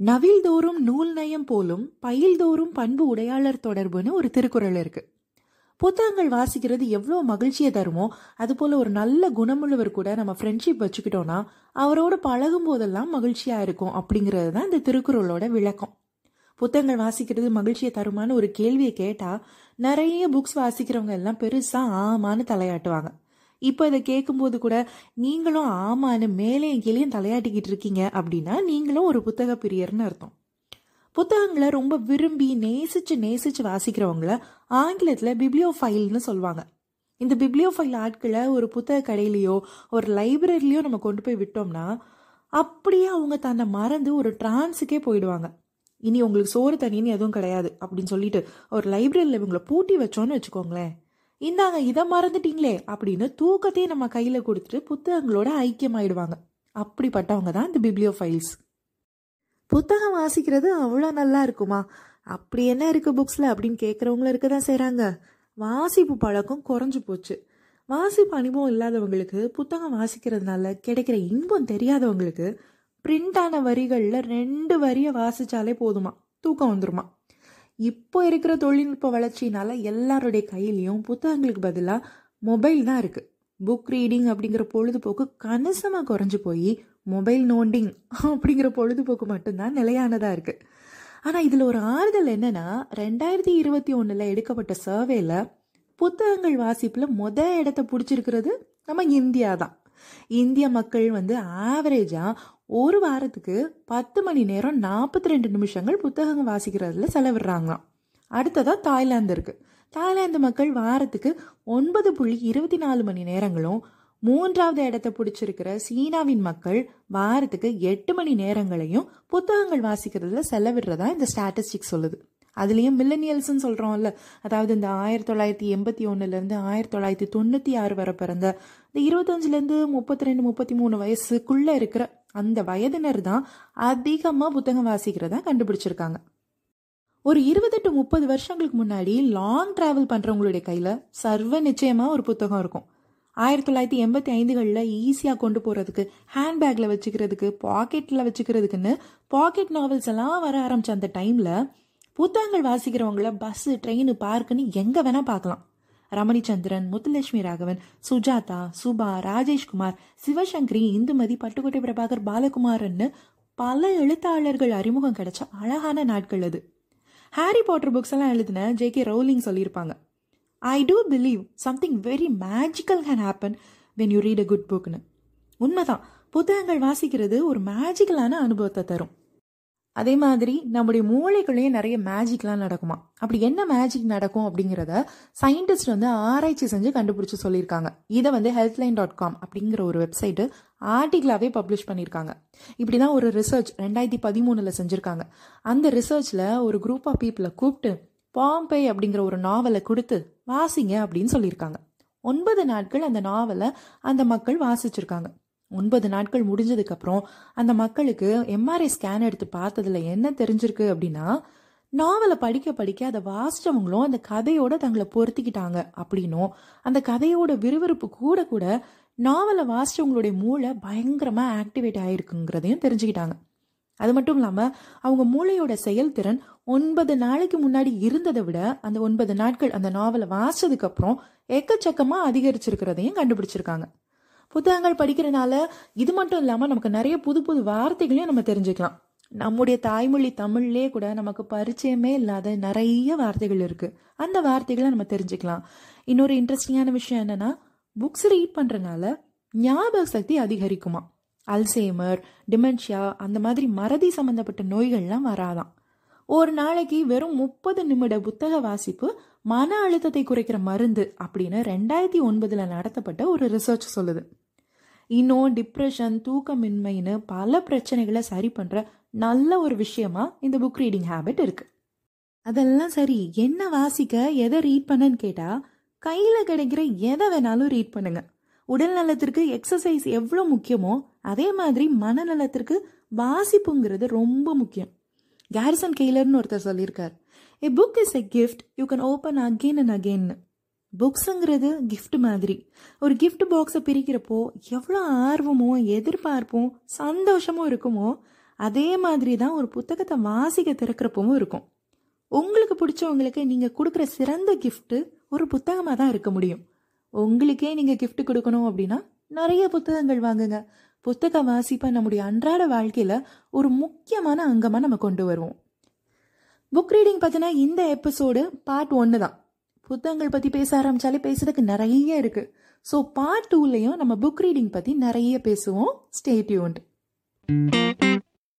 நவில்தோறும் நூல் நயம் போலும் பயில்தோறும் பண்பு உடையாளர் தொடர்புன்னு ஒரு திருக்குறள் இருக்கு. புத்தகங்கள் வாசிக்கிறது எவ்வளோ மகிழ்ச்சியை தருமோ அது போல ஒரு நல்ல குணமுள்ளவர் கூட நம்ம ஃப்ரெண்ட்ஷிப் வச்சுக்கிட்டோம்னா அவரோட பழகும் போதெல்லாம் மகிழ்ச்சியா இருக்கும் அப்படிங்கிறது தான் இந்த திருக்குறளோட விளக்கம். புத்தகங்கள் வாசிக்கிறது மகிழ்ச்சியை தருமான்னு ஒரு கேள்வியை கேட்டா நிறைய புக்ஸ் வாசிக்கிறவங்க எல்லாம் பெருசா ஆமான்னு தலையாட்டுவாங்க. இப்போ இதை கேட்கும்போது கூட நீங்களும் ஆமான்னு மேலேயும் கீழேயும் தலையாட்டிக்கிட்டு இருக்கீங்க அப்படின்னா நீங்களும் ஒரு புத்தக பிரியர்னு அர்த்தம். புத்தகங்களை ரொம்ப விரும்பி நேசிச்சு நேசிச்சு வாசிக்கிறவங்கள ஆங்கிலத்தில் பிப்ளியோஃபைல்னு சொல்லுவாங்க இந்த பிப்ளியோஃபைல் ஆட்களை ஒரு புத்தக கடையிலையோ ஒரு லைப்ரரிலையோ நம்ம கொண்டு போய் விட்டோம்னா அப்படியே அவங்க தன்னை மறந்து ஒரு டிரான்ஸுக்கே போயிடுவாங்க. இனி உங்களுக்கு சோறு தண்ணின்னு எதுவும் கிடையாது அப்படின்னு சொல்லிட்டு ஒரு லைப்ரரியில் இவங்களை பூட்டி வச்சோன்னு வச்சுக்கோங்களேன். இந்தாங்க இதை மறந்துட்டீங்களே அப்படின்னு தூக்கத்தையே நம்ம கையில் கொடுத்துட்டு புத்தகங்களோட ஐக்கியமாயிடுவாங்க. அப்படிப்பட்டவங்க தான் இந்த பிப்ளியோ ஃபைல்ஸ் புத்தகம் வாசிக்கிறது அவ்வளோ நல்லா இருக்குமா? அப்படி என்ன இருக்குது புக்ஸில் அப்படின்னு கேட்குறவங்களும் இருக்க தான் செய்கிறாங்க வாசிப்பு பழக்கம் குறைஞ்சு போச்சு. வாசிப்பு அனுபவம் இல்லாதவங்களுக்கு புத்தகம் வாசிக்கிறதுனால கிடைக்கிற இன்பம் தெரியாதவங்களுக்கு பிரிண்டான வரிகளில் ரெண்டு வரியை வாசித்தாலே போதுமா? தூக்கம் வந்துருமா? இப்போ இருக்கிற தொழில்நுட்ப வளர்ச்சினால எல்லாருடைய கையிலையும் புத்தகங்களுக்கு பதிலாக மொபைல் தான் இருக்குது புக் ரீடிங் அப்படிங்கிற பொழுதுபோக்கு கணிசமாக குறைஞ்சு போய் மொபைல் நோண்டிங் அப்படிங்கிற பொழுதுபோக்கு மட்டும்தான் நிலையானதாக இருக்குது ஆனால் இதில் ஒரு ஆறுதல் என்னன்னா ரெண்டாயிரத்தி இருபத்தி ஒன்றில் எடுக்கப்பட்ட சர்வேல புத்தகங்கள் வாசிப்பில் மொத இடத்த பிடிச்சிருக்கிறது நம்ம இந்தியா தான். இந்திய மக்கள் வந்து ஆவரேஜாக ஒரு வாரத்துக்கு பத்து மணி நேரம் நாற்பத்தி ரெண்டு நிமிஷங்கள் புத்தகங்கள் வாசிக்கிறதுல செலவிடுறாங்களாம். அடுத்ததாக தாய்லாந்து இருக்குது தாய்லாந்து மக்கள் வாரத்துக்கு ஒன்பது புள்ளி இருபத்தி நாலு மணி நேரங்களும் மூன்றாவது இடத்தை பிடிச்சிருக்கிற சீனாவின் மக்கள் வாரத்துக்கு எட்டு மணி நேரங்களையும் புத்தகங்கள் வாசிக்கிறதுல செலவிடுறதா இந்த ஸ்டாட்டிஸ்டிக் சொல்லுது. அதுலேயும் மில்லனியல்ஸ்ன்னு சொல்கிறோம்ல அதாவது இந்த ஆயிரத்தி தொள்ளாயிரத்தி எண்பத்தி ஒன்றுலேருந்து ஆயிரத்தி தொள்ளாயிரத்தி தொண்ணூற்றி ஆறு வரை பிறந்த இந்த இருபத்தஞ்சிலேருந்து முப்பத்தி ரெண்டு முப்பத்தி மூணு வயசுக்குள்ளே இருக்கிற அந்த வயதினர் தான் அதிகமாக புத்தகம் வாசிக்கிறதா கண்டுபிடிச்சிருக்காங்க. ஒரு இருபத்தெட்டு முப்பது வருஷங்களுக்கு முன்னாடி லாங் டிராவல் பண்ணுறவங்களுடைய கையில் சர்வ நிச்சயமாக ஒரு புத்தகம் இருக்கும். ஆயிரத்தி தொள்ளாயிரத்தி எண்பத்தி ஐந்துகளில் ஈஸியாக கொண்டு போகிறதுக்கு ஹேண்ட்பேக்கில் வச்சுக்கிறதுக்கு பாக்கெட்டில் வச்சுக்கிறதுக்குன்னு பாக்கெட் நாவல்ஸ் எல்லாம் வர ஆரம்பித்த அந்த டைமில் புத்தகங்கள் வாசிக்கிறவங்கள பஸ்ஸு ட்ரெயின் பார்க்குன்னு எங்கே வேணால் பார்க்கலாம். ரமணிச்சந்திரன் முத்துலட்சுமி ராகவன் சுஜாதா சுபா ராஜேஷ்குமார் சிவசங்கரி இந்துமதி பட்டுக்கோட்டை பிரபாகர் பாலகுமார்னு பல எழுத்தாளர்கள் அறிமுகம் கிடைச்ச அழகான நாட்கள் அது. ஹாரி பாட்டர் புக்ஸ் எல்லாம் எழுதின ஜே கே ரவுலிங் சொல்லியிருப்பாங்க. I do believe something very magical can happen when you read a good புக்னு உண்மைதான். புத்தகங்கள் வாசிக்கிறது ஒரு மேஜிக்கலான அனுபவத்தை தரும். அதே மாதிரி நம்முடைய மூளைக்குள்ளேயே நிறைய மேஜிக்லாம் நடக்குமா? அப்படி என்ன மேஜிக் நடக்கும் அப்படிங்கிறத சயின்டிஸ்ட் வந்து ஆராய்ச்சி செஞ்சு கண்டுபிடிச்சு சொல்லியிருக்காங்க. இதை வந்து ஹெல்த்லைன் டாட் காம் அப்படிங்கிற ஒரு வெப்சைட்டு ஆர்டிகிளாகவே பப்ளிஷ் பண்ணியிருக்காங்க. இப்படி தான் ஒரு ரிசர்ச் ரெண்டாயிரத்தி பதிமூணில் செஞ்சுருக்காங்க. அந்த ரிசர்ச்சில் ஒரு குரூப் ஆஃப் பீப்புளை கூப்பிட்டு பாம்பே அப்படிங்கிற ஒரு நாவலை கொடுத்து வாசிங்க அப்படின்னு சொல்லியிருக்காங்க. ஒன்பது நாட்கள் அந்த நாவலை அந்த மக்கள் வாசிச்சிருக்காங்க. ஒன்பது நாட்கள் முடிஞ்சதுக்கப்புறம் அந்த மக்களுக்கு எம்ஆர்ஐ ஸ்கேன் எடுத்து பார்த்ததுல என்ன தெரிஞ்சிருக்கு அப்படின்னா நாவலை படிக்க படிக்க அதை வாசிச்சவங்களும் அந்த கதையோட தங்களை பொருத்திக்கிட்டாங்க அப்படின்னும். அந்த கதையோட விறுவிறுப்பு கூட கூட நாவலை வாசிச்சவங்களுடைய மூளை பயங்கரமாக ஆக்டிவேட் ஆகிருக்குங்கிறதையும் தெரிஞ்சுக்கிட்டாங்க. அது மட்டும் இல்லாமல் அவங்க மூளையோட செயல்திறன் ஒன்பது நாளைக்கு முன்னாடி இருந்ததை விட அந்த ஒன்பது நாட்கள் அந்த நாவலை வாசிச்சதுக்கப்புறம் எக்கச்சக்கமாக அதிகரிச்சிருக்கிறதையும் கண்டுபிடிச்சிருக்காங்க. புத்தகங்கள் படிக்கிறனால இது மட்டும் இல்லாமல் நமக்கு நிறைய புது புது வார்த்தைகளையும் நம்ம தெரிஞ்சுக்கலாம். நம்முடைய தாய்மொழி தமிழ்லே கூட நமக்கு பரிச்சயமே இல்லாத நிறைய வார்த்தைகள் இருக்குது அந்த வார்த்தைகளை நம்ம தெரிஞ்சுக்கலாம். இன்னொரு இன்ட்ரெஸ்டிங்கான விஷயம் என்னென்னா புக்ஸ் ரீட் பண்ணுறனால ஞாபக சக்தி அதிகரிக்குமா அல்சேமர் டிமென்ஷியா அந்த மாதிரி மறதி சம்மந்தப்பட்ட நோய்கள்லாம் வராதான் ஒரு நாளைக்கு வெறும் முப்பது நிமிட புத்தக வாசிப்பு மன அழுத்தத்தை குறைக்கிற மருந்து அப்படின்னு ரெண்டாயிரத்தி ஒன்பதுல நடத்தப்பட்ட ஒரு ரிசர்ச் சொல்லுது. இன்னும் டிப்ரெஷன் தூக்கமின்மைன்னு பல பிரச்சனைகளை சரி பண்ற நல்ல ஒரு விஷயமா இந்த புக் ரீடிங் ஹேபிட் இருக்கு. அதெல்லாம் சரி என்ன வாசிக்க எதை ரீட் பண்ணன்னு கேட்டா கையில கிடைக்கிற எதை வேணாலும் ரீட் பண்ணுங்க. உடல் நலத்திற்கு எக்ஸசைஸ் எவ்வளோ முக்கியமோ அதே மாதிரி மனநலத்திற்கு வாசிப்புங்கிறது ரொம்ப முக்கியம். கேரிசன் கெய்லர்னு ஒருத்தர் சொல்லியிருக்கார். A book is a gift you can open again and again புக்ஸுங்கிறது gift மாதிரி. ஒரு கிஃப்ட் பாக்ஸை பிரிக்கிறப்போ எவ்வளோ ஆர்வமோ எதிர்பார்ப்பும் சந்தோஷமும் இருக்குமோ அதே மாதிரி தான் ஒரு புத்தகத்தை வாசிக்க திறக்கிறப்பவும் இருக்கும். உங்களுக்கு பிடிச்சவங்களுக்கு நீங்கள் கொடுக்குற சிறந்த கிஃப்ட்டு ஒரு புத்தகமாக தான் இருக்க முடியும். உங்களுக்கே நீங்கள் கிஃப்ட் கொடுக்கணும் அப்படின்னா நிறைய புத்தகங்கள் வாங்குங்க. புத்தக வாசிப்பை நம்முடைய அன்றாட வாழ்க்கையில் ஒரு முக்கியமான அங்கமாக நம்ம கொண்டு வருவோம். புக் ரீடிங் பற்றின இந்த எபிசோடு பார்ட் ஒன்று தான். புத்தகங்கள் பற்றி பேச ஆரம்பித்தாலே பேசுறதுக்கு நிறைய இருக்குது ஸோ பார்ட் டூலையும் நம்ம புக் ரீடிங் பற்றி நிறைய பேசுவோம். ஸ்டேட்யூன்ட்